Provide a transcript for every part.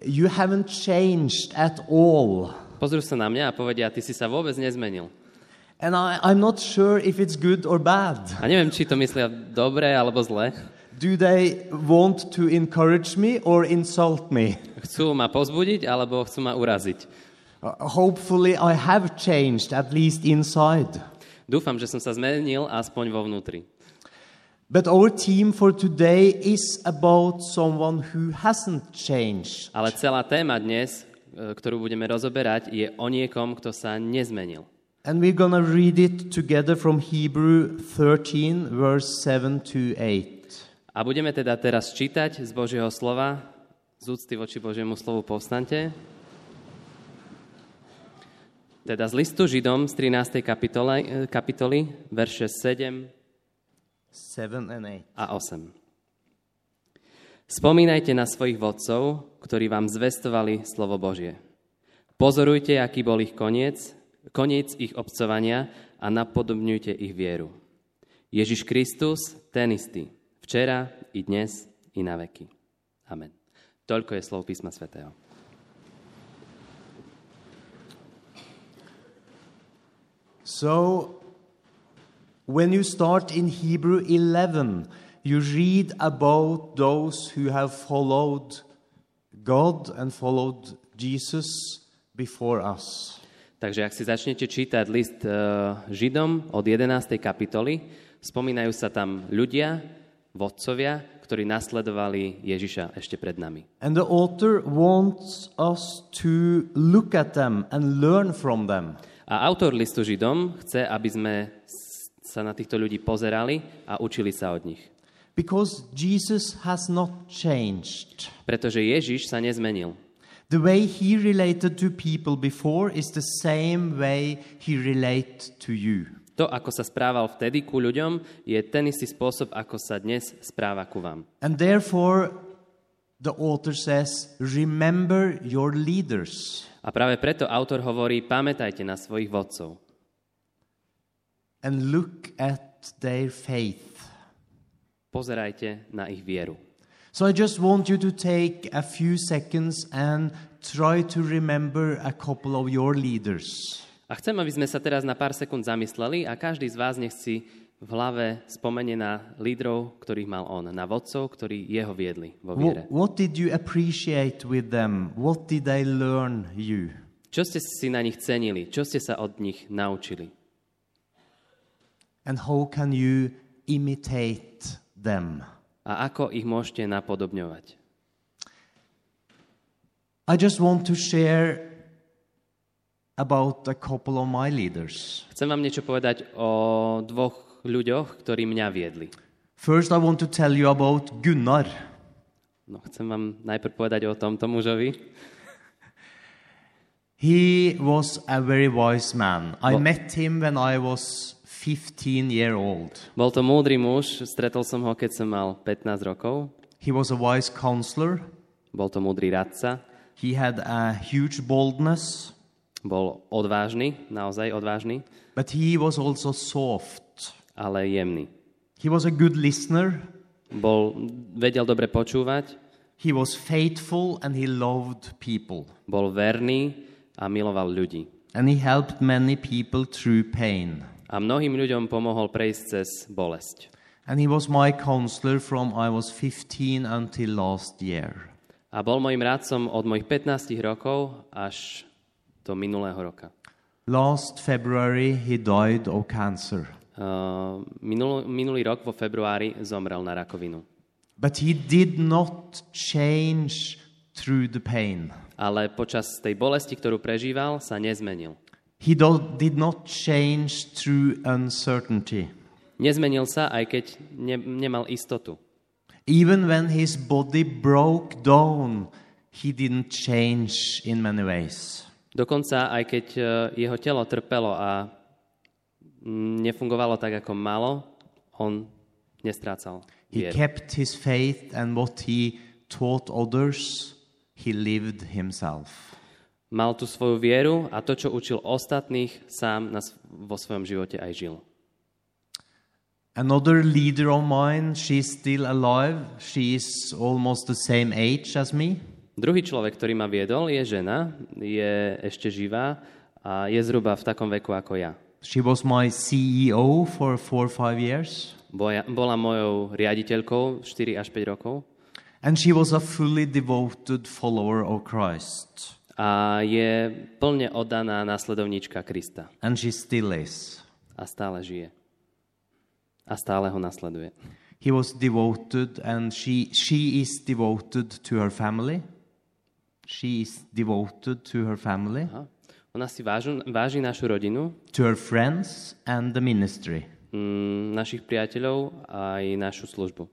You haven't changed at all. Pozrú sa na mňa a povedia, ty si sa vôbec nezmenil. And I, I'm not sure if it's good or bad. A neviem, či to myslia dobre alebo zle. Do they want to encourage me or insult me? Chcú ma pozbudiť alebo chcú ma uraziť. Uh, hopefully, I have changed, at least inside. Dúfam, že som sa zmenil aspoň vo vnútri. But our team for today is about someone who hasn't changed. Ale celá téma dnes, e, ktorú budeme rozoberať, je o niekom, kto sa nezmenil. And we're going to read it together from Hebrew 13, verse 7 to 8. A budeme teda teraz čítať z Božieho slova, z úcty voči Božiemu slovu povstante. Teda z listu Židom z 13. Kapitole, kapitoly, verše 7 7 and 8. a 8. Spomínajte na svojich vodcov, ktorí vám zvestovali slovo Božie. Pozorujte, aký bol ich koniec, koniec ich obcovania a napodobňujte ich vieru. Ježiš Kristus, ten istý, včera i dnes i na veky. Amen. Toľko je slov písma svätého. So, when you start in Hebrew 11, you read about those who have followed God and followed Jesus before us. Takže ak si začnete čítať list uh, Židom od 11. kapitoly, spomínajú sa tam ľudia, vodcovia, ktorí nasledovali Ježiša ešte pred nami. And the author wants us to look at them and learn from them. A autor listu Židom chce, aby sme sa na týchto ľudí pozerali a učili sa od nich. Because Jesus has not changed. Pretože Ježiš sa nezmenil. The way he related to people before is the same way he relates to you. To, ako sa správal vtedy ku ľuďom, je ten istý spôsob, ako sa dnes správa ku vám. And therefore, the author says, remember your leaders A práve preto autor hovorí, pamätajte na svojich vodcov and look at their faith. pozerajte na ich vieru. So I just want you to take a few seconds and try to remember a couple of your leaders. A chcem, aby sme sa teraz na pár sekúnd zamysleli a každý z vás nech si v hlave spomenie na lídrov, ktorých mal on, na vodcov, ktorí jeho viedli vo viere. What, what did you appreciate with them? What did they learn you? Čo ste si na nich cenili? Čo ste sa od nich naučili? And how can you imitate them? A ako ich môžete napodobňovať? I just want to share about a couple of my leaders. Chcem vám niečo povedať o dvoch ľuďoch, ktorí mňa viedli. First, I want to tell you about Gunnar. No, chcem vám najprv povedať o tomto mužovi. He was a very wise man. I met him when I was 15 year old. Bol to múdry muž, stretol som ho, keď som mal 15 rokov. He was a wise counselor. Bol to múdry radca, He had a huge boldness, bol odvážny, naozaj odvážny, but he was also soft. ale jemný. He was a good listener. Bol, vedel dobre počúvať, He was faithful and he loved people. bol verný a miloval ľudí. And he helped many people through pain. A mnohým ľuďom pomohol prejsť cez bolesť. And he was my counselor from I was 15 until last year. A bol mojim rádcom od mojich 15 rokov až do minulého roka. Last February, he died of cancer. Uh, minul, minulý rok vo februári zomrel na rakovinu. But he did not change through the pain. Ale počas tej bolesti, ktorú prežíval, sa nezmenil. He did not change through uncertainty. Nezmenil sa, aj keď ne, nemal istotu. Even when his body broke down, he didn't change in many ways. Dokonca aj keď uh, jeho telo trpelo a nefungovalo tak, ako malo, on nestrácal He vieru. kept his faith and what he taught others, he lived himself. Mal tú svoju vieru a to, čo učil ostatných, sám na, vo svojom živote aj žil. Another leader of mine, she's still alive. She is almost the same age as me. Druhý človek, ktorý ma viedol, je žena, je ešte živá a je zhruba v takom veku ako ja. She was my CEO for four five years. Boja- Bola mojou riaditeľkou 4 až 5 rokov And she was a fully devoted follower of Christ. A je plne oddaná následovníčka Krista And she still is. a stále žije. A stále ho nasleduje. He was devoted and she, she is devoted to her family. She is devoted to her family, Aha. Ona si vážu, váži našu rodinu, to her friends, and the ministry. mm, našich priateľov a aj našu službu.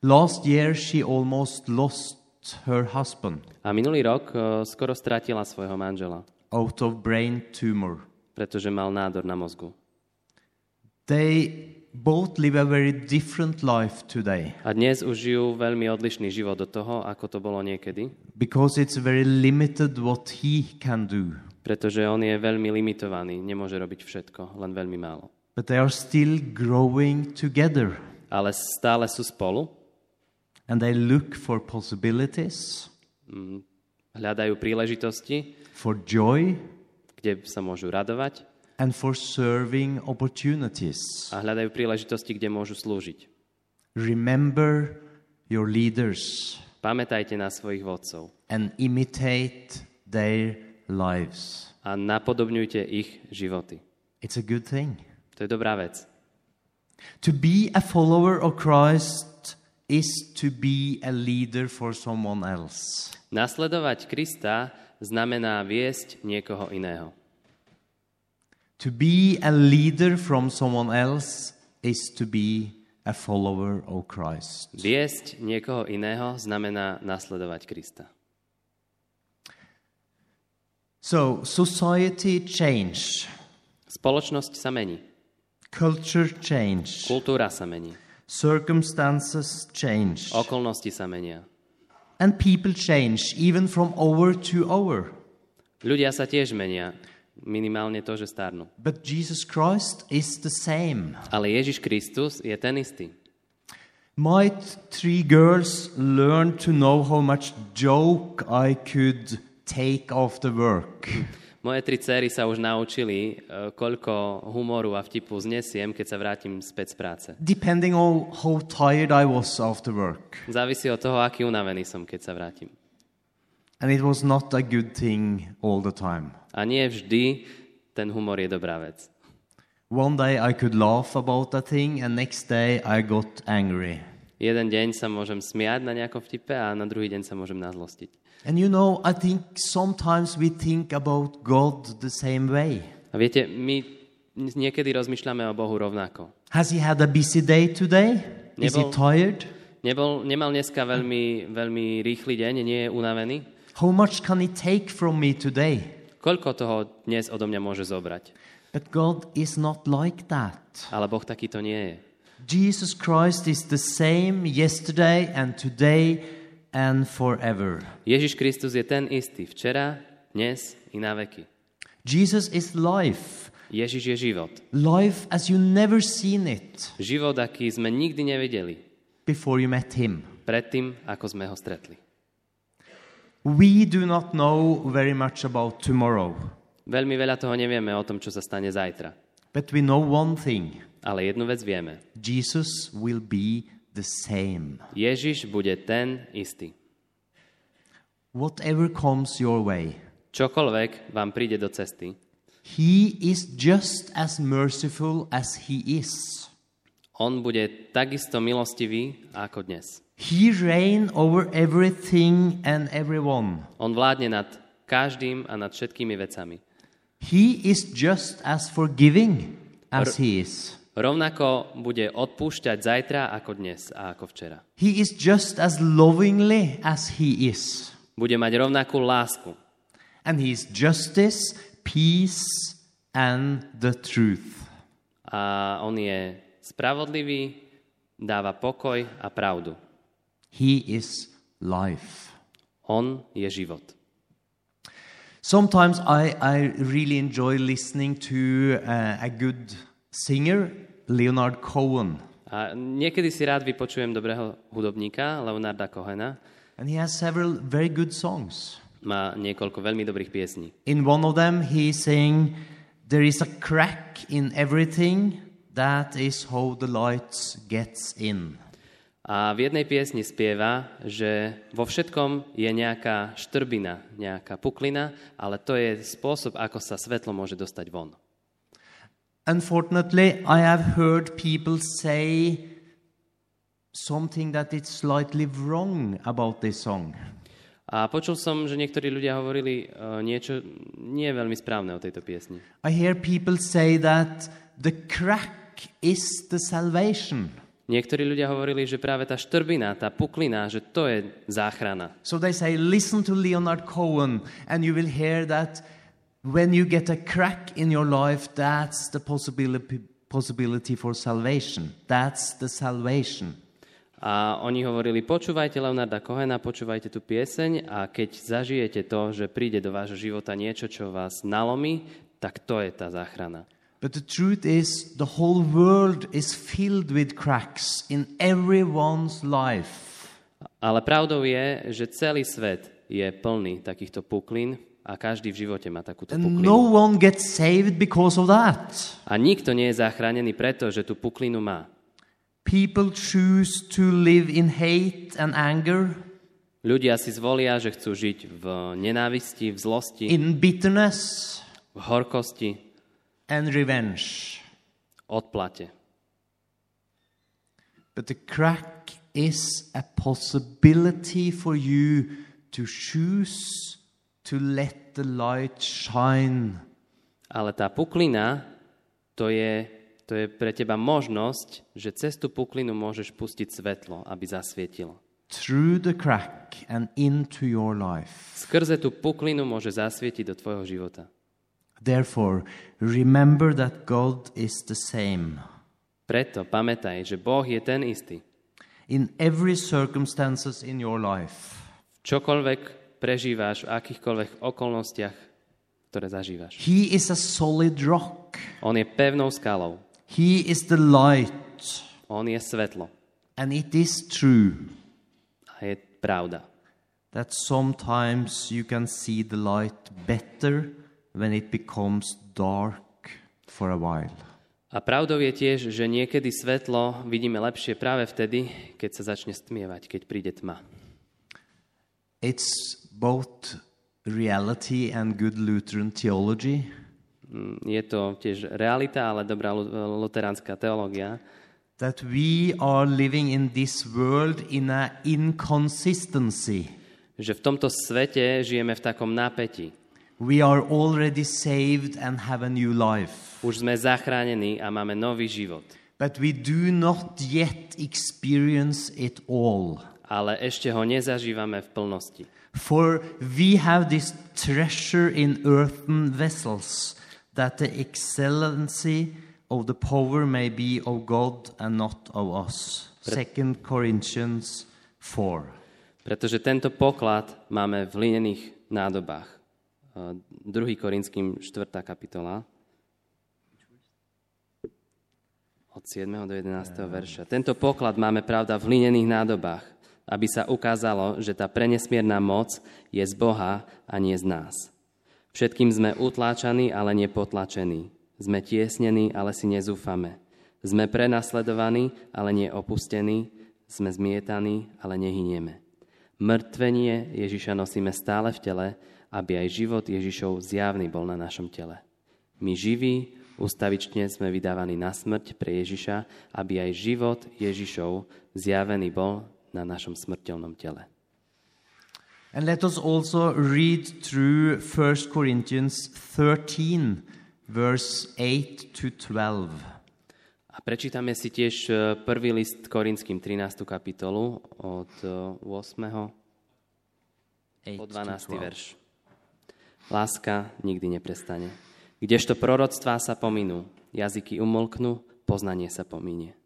Last year, she almost lost her husband A minulý rok eh, skoro stratila svojho manžela, out of brain tumor. pretože mal nádor na mozgu. They both live a very different life today A dnes už žijú veľmi odlišný život od toho, ako to bolo niekedy, because it's very limited what he can do. pretože on je veľmi limitovaný, nemôže robiť všetko, len veľmi málo. But they are still growing together Ale stále sú spolu, and they look for possibilities, hľadajú príležitosti, for joy, kde sa môžu radovať and for serving opportunities. a hľadajú príležitosti, kde môžu slúžiť. Remember your leaders Pamätajte na svojich vodcov and imitate their lives. a napodobňujte ich životy. It's a good thing. To je dobrá vec. To be a follower of Christ is to be a leader for someone else. Nasledovať Krista znamená viesť niekoho iného. To be a leader from someone else is to be a follower of Christ. Viesť niekoho iného znamená nasledovať Krista. So, society change, Spoločnosť sa mení, culture change, kultúra sa mení, circumstances change, okolnosti sa menia. and people change even from hour to hour. Ľudia sa tiež menia, minimálne to, že starnú. But Jesus Christ is the same. Ale Ježiš Kristus je ten istý. My three girls learned to know how much joke I could take after work. Moje tri céry sa už naučili, e, koľko humoru a vtipu znesiem, keď sa vrátim späť z práce. Depending on how tired I was after work. Závisí od toho, aký unavený som, keď sa vrátim. And it was not a good thing all the time. A nie vždy ten humor je dobrá vec. One day I could laugh about a thing, and next day I got angry. Jeden deň sa môžem smiať na nejakom vtipe a na druhý deň sa môžem nazlostiť. And you know, I think sometimes we think about God the same way. A viete, my niekedy rozmýšľame o Bohu rovnako. Has he had a busy day today? Is he Nebol- tired? Nebol, nemal dneska veľmi, veľmi rýchly deň, nie je unavený? How much can he take from me today? Koľko toho dnes odo mňa môže zobrať? But God is not like that. Ale Boh takýto nie je. Jesus Christ is the same yesterday and today and forever. Ježiš Kristus je ten istý včera, dnes i na veky. Jesus is life. Ježiš je život. Life as you never seen it Život, aký sme nikdy nevideli before you met him. predtým, ako sme ho stretli. We do not know very much about tomorrow, Veľmi veľa toho nevieme o tom, čo sa stane zajtra. but we know one thing Ale jednu vec vieme. Jesus will be the same. Ježiš bude ten istý. Whatever comes your way, Čokoľvek vám príde do cesty, he is just as merciful as he is. on bude takisto milostivý ako dnes. He reign over everything and everyone. On vládne nad každým a nad všetkými vecami. He is just as forgiving as he is. Rovnako bude odpúšťať zajtra ako dnes a ako včera. He is just as lovingly as he is. Bude mať rovnakú lásku. And he is justice, peace, and the truth. A on je spravodlivý, dáva pokoj a pravdu. He is life. On je život. Sometimes I, I really enjoy listening to uh, a good singer, Leonard Cohen. A niekedy si rád vypočujem dobrého hudobníka, Leonarda Cohena. And he has several very good songs. Má niekoľko veľmi dobrých piesní. In one of them, he's saying, There is a crack in everything, that is how the light gets in. A v jednej piesni spieva, že vo všetkom je nejaká štrbina, nejaká puklina, ale to je spôsob, ako sa svetlo môže dostať von. Unfortunately, I have heard people say something that is slightly wrong about this song. A počul som, že niektorí ľudia hovorili uh, niečo nie veľmi správne o tejto piesni. I hear people say that the crack is the salvation. Niektorí ľudia hovorili, že práve tá štrbina, tá puklina, že to je záchrana. So they say, listen to Leonard Cohen, and you will hear that when you get a crack in your life, that's the possibility, possibility for salvation. That's the salvation. A oni hovorili, počúvajte Leonarda Kohena, počúvajte tú pieseň a keď zažijete to, že príde do vášho života niečo, čo vás nalomí, tak to je tá záchrana. But the truth is, the whole world is filled with cracks in everyone's life. Ale pravdou je, že celý svet je plný takýchto puklín a každý v živote má takúto puklinu. no one gets saved because of that. A nikto nie je zachránený preto, že tú puklinu má. People choose to live in hate and anger, Ľudia si zvolia, že chcú žiť v nenávisti, v zlosti, in bitterness v horkosti, and revenge. odplate. But the crack is a possibility for you to choose to let the light shine. Ale tá puklina, to je, to je pre teba možnosť, že cez tú puklinu môžeš pustiť svetlo, aby zasvietilo. through the crack and into your life. Skrze tú puklinu môže zasvietiť do tvojho života. Therefore, remember that God is the same. Preto pamätaj, že Boh je ten istý. In every circumstances in your life, Čokoľvek prežíváš, v akýchkoľvek okolnostiach, ktoré zažívaš. He is a solid rock. On je pevnou skalou. He is the light. On je svetlo. And it is true A je pravda. that sometimes you can see the light better when it becomes dark for a while. A pravdou je tiež, že niekedy svetlo vidíme lepšie práve vtedy, keď sa začne stmievať, keď príde tma. It's both reality and good Lutheran theology. Mm, Je to tiež realita, ale dobrá lu- luteránska teológia, that we are living in this world in a inconsistency. že v tomto svete žijeme v takom napätí. We are already saved and have a new life, Už sme zachránení a máme nový život. but we do not yet experience it all. Ale ešte ho nezažívame v plnosti. For we have this treasure in earthen vessels, that the excellency of the power may be of God and not of us. 2 Corinthians 4. Pretože tento poklad máme v linených nádobách. 2. Korinským 4. kapitola. Od 7. do 11. verša. Tento poklad máme, pravda, v linených nádobách, aby sa ukázalo, že tá prenesmierna moc je z Boha a nie z nás. Všetkým sme utláčaní, ale nepotlačení. Sme tiesnení, ale si nezúfame. Sme prenasledovaní, ale nie. Sme zmietaní, ale nehynieme. Mrtvenie Ježiša nosíme stále v tele, aby aj život Ježišov zjavný bol na našom tele. My živí, ustavične sme vydávaní na smrť pre Ježiša, aby aj život Ježišov zjavený bol na našom smrteľnom tele. And let us also read through 1 Corinthians 13, verse 8 to 12. A prečítame si tiež e, prvý list Korinským 13. kapitolu od e, 8. 8 po to 12. 12. verš. Láska nikdy neprestane. Kdežto proroctvá sa pominú, jazyky umlknú, poznanie sa pominie.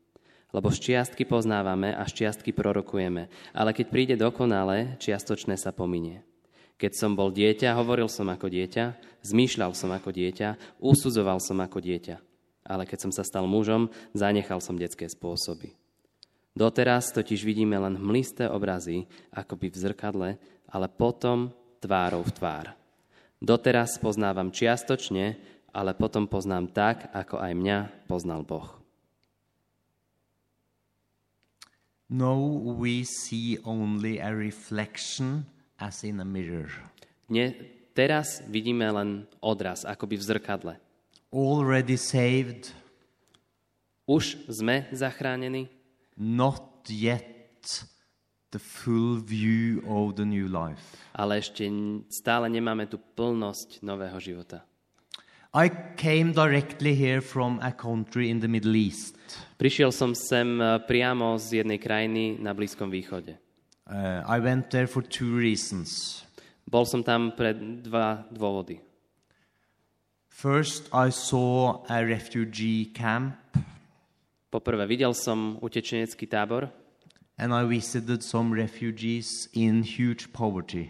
Lebo z poznávame a z prorokujeme, ale keď príde dokonale, čiastočné sa pominie. Keď som bol dieťa, hovoril som ako dieťa, zmýšľal som ako dieťa, usudzoval som ako dieťa. Ale keď som sa stal mužom, zanechal som detské spôsoby. Doteraz totiž vidíme len hmlisté obrazy, akoby v zrkadle, ale potom tvárou v tvár. Doteraz poznávam čiastočne, ale potom poznám tak, ako aj mňa poznal Boh. No, we see only a reflection as in a mirror. Ne, teraz vidíme len odraz, akoby v zrkadle. Already saved, Už sme zachránení, not yet the full view of the new life. ale ešte stále nemáme tú plnosť nového života. I came directly here from a country in the Middle East. Prišiel som sem e, priamo z jednej krajiny na Blízkom východe. Uh, I went there for two reasons. Bol som tam pre dva dôvody. First, I saw a refugee camp Poprvé, videl som utečenecký tábor and I visited some refugees in huge poverty.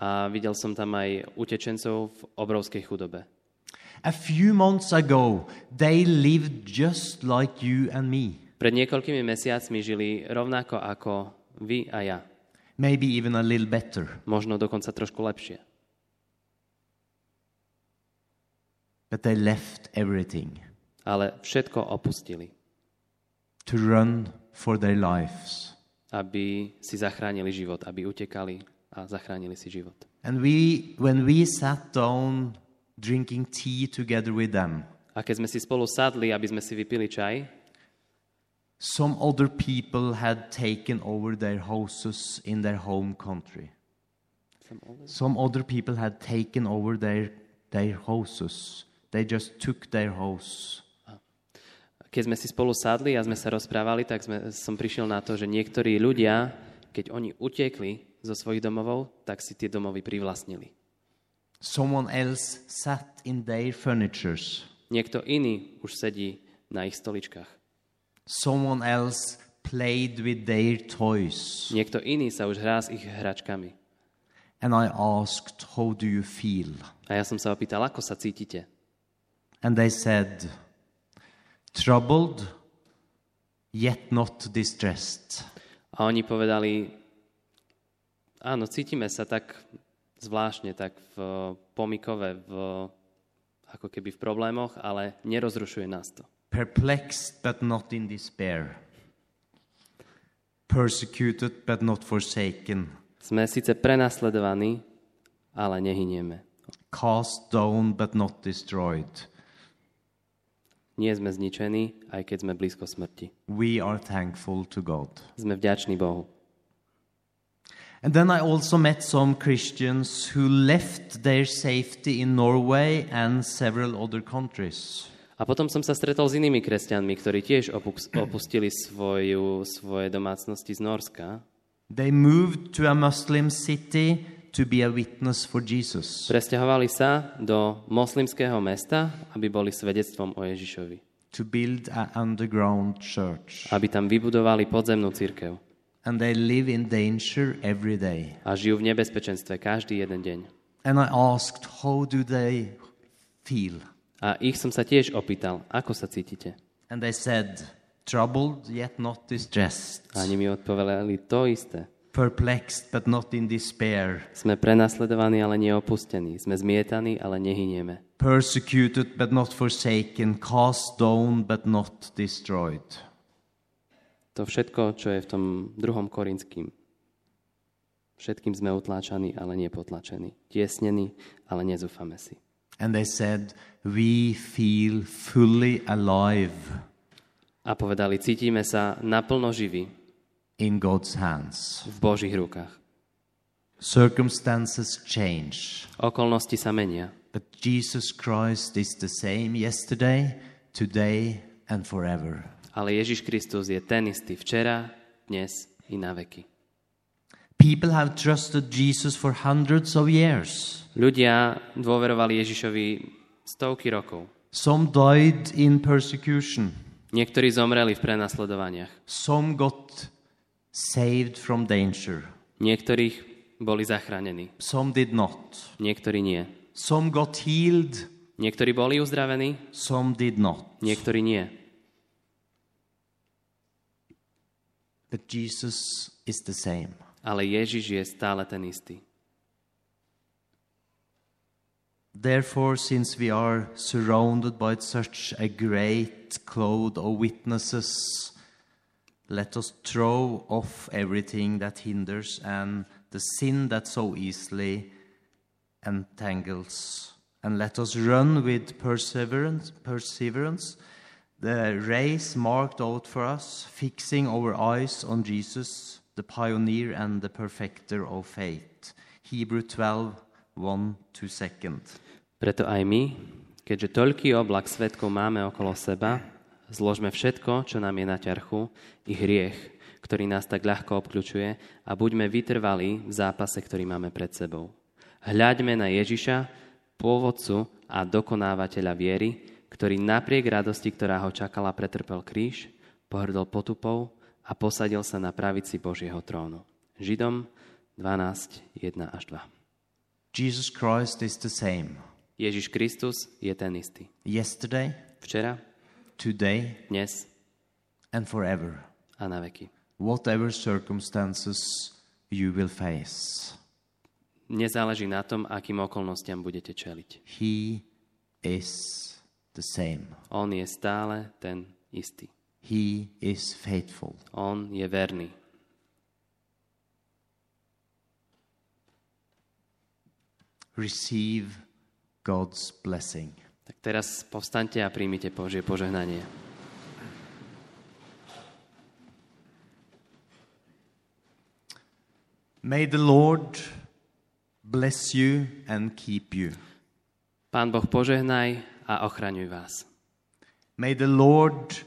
a videl som tam aj utečencov v obrovskej chudobe. A few months ago, they lived just like you and me, Pred niekoľkými mesiacmi žili rovnako ako vy a ja. maybe even a little better. Možno dokonca trošku lepšie. But they left everything Ale všetko opustili, to run for their lives. aby si zachránili život, aby utekali a zachránili si život. And we, when we sat down drinking tea together with them, A keď sme si spolu sadli, aby sme si vypili čaj, some other people had taken over their houses in their home country. Some other people had taken over their, their houses. They just took their house. keď sme si spolu sadli a sme sa rozprávali, tak sme, som prišiel na to, že niektorí ľudia, keď oni utekli zo svojich domovov, tak si tie domovy privlastnili. Someone else sat in their furnitures. Niekto iný už sedí na ich stoličkách. Someone else played with their toys. Niekto iný sa už hrá s ich hračkami. And I asked, How do you feel? A ja som sa opýtal, ako sa cítite? And they said, Troubled, yet not distressed. A oni povedali, áno, cítime sa tak zvláštne, tak v pomikove, v, ako keby v problémoch, ale nerozrušuje nás to. Perplexed, but not in despair. Persecuted, but not forsaken. Sme síce prenasledovaní, ale nehynieme. Cast down, but not destroyed. Nie sme zničení, aj keď sme blízko smrti. We are thankful to God. Sme vďační Bohu. And then I also met some Christians who left their safety in Norway and several other countries. A potom som sa stretol s inými kresťanmi, ktorí tiež opus- opustili svoju, svoje domácnosti z Norska. They moved to a Muslim city to be a witness for Jesus. Presťahovali sa do moslimského mesta, aby boli svedectvom o Ježišovi. to build an underground church. Aby tam vybudovali podzemnú církev. And they live in danger every day. A žijú v nebezpečenstve každý jeden deň. And I asked, how do they feel? A ich som sa tiež opýtal, ako sa cítite? And they said, troubled yet not distressed, A oni mi odpovedali to isté. perplexed but not in despair, Sme prenasledovaní, ale neopustení. Sme zmietaní, ale nehynieme. persecuted but not forsaken, cast down but not destroyed. To všetko, čo je v tom druhom korinským. Všetkým sme utláčaní, ale nepotlačení. Tiesnení, ale nezúfame si. And they said, we feel fully alive A povedali, cítime sa naplno živí in God's hands. v Božích rukách. Circumstances change, Okolnosti sa menia, but Jesus Christ is the same yesterday, today, and forever. Ale Ježiš Kristus je ten istý včera, dnes i na veky. People have trusted Jesus for hundreds of years. Ľudia dôverovali Ježišovi stovky rokov. Some died in persecution. Niektorí zomreli v prenasledovaniach. Some got saved from danger. Niektorých boli zachránení. Some did not. Niektorí nie. Some got healed. Niektorí boli uzdravení, Some did not. niektorí nie. But Jesus is the same. Ale Ježiš je stále ten istý. Therefore, since we are surrounded by such a great cloud of witnesses, let us throw off everything that hinders and the sin that so easily entangles, and let us run with perseverance, perseverance the race marked out for us, fixing our eyes on Jesus, the pioneer and the perfecter of faith. Hebrew 12, 1 to 2. Preto aj my, keďže toľký oblak svetkov máme okolo seba, zložme všetko, čo nám je na ťarchu, i hriech, ktorý nás tak ľahko obkľúčuje a buďme vytrvalí v zápase, ktorý máme pred sebou. Hľaďme na Ježiša, pôvodcu a dokonávateľa viery, ktorý napriek radosti, ktorá ho čakala, pretrpel kríž, pohrdol potupou a posadil sa na pravici Božieho trónu. Židom 12, 1 až 2. Jesus Christ is the same. Ježiš Kristus je ten istý. Yesterday, Včera, today, dnes and forever. a na veky. Whatever circumstances you will face, Nezáleží na tom, akým okolnostiam budete čeliť. He is the same. On je stále ten istý. He is faithful. On je verný. Receive God's blessing. Tak teraz povstaňte a príjmite Božie požehnanie. May the Lord bless you and keep you. Pán Boh požehnaj a ochraňuj vás. May the Lord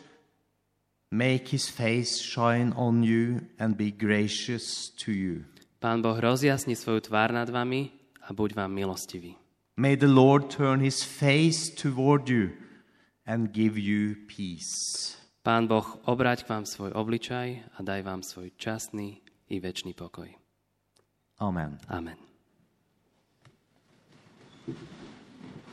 make his face shine on you and be gracious to you. Pán Boh rozjasni svoju tvár nad vami a buď vám milostivý. May the Lord turn his face toward you and give you peace. Pán Boh obráť k vám svoj obličaj a daj vám svoj časný i večný pokoj. Amen. Amen.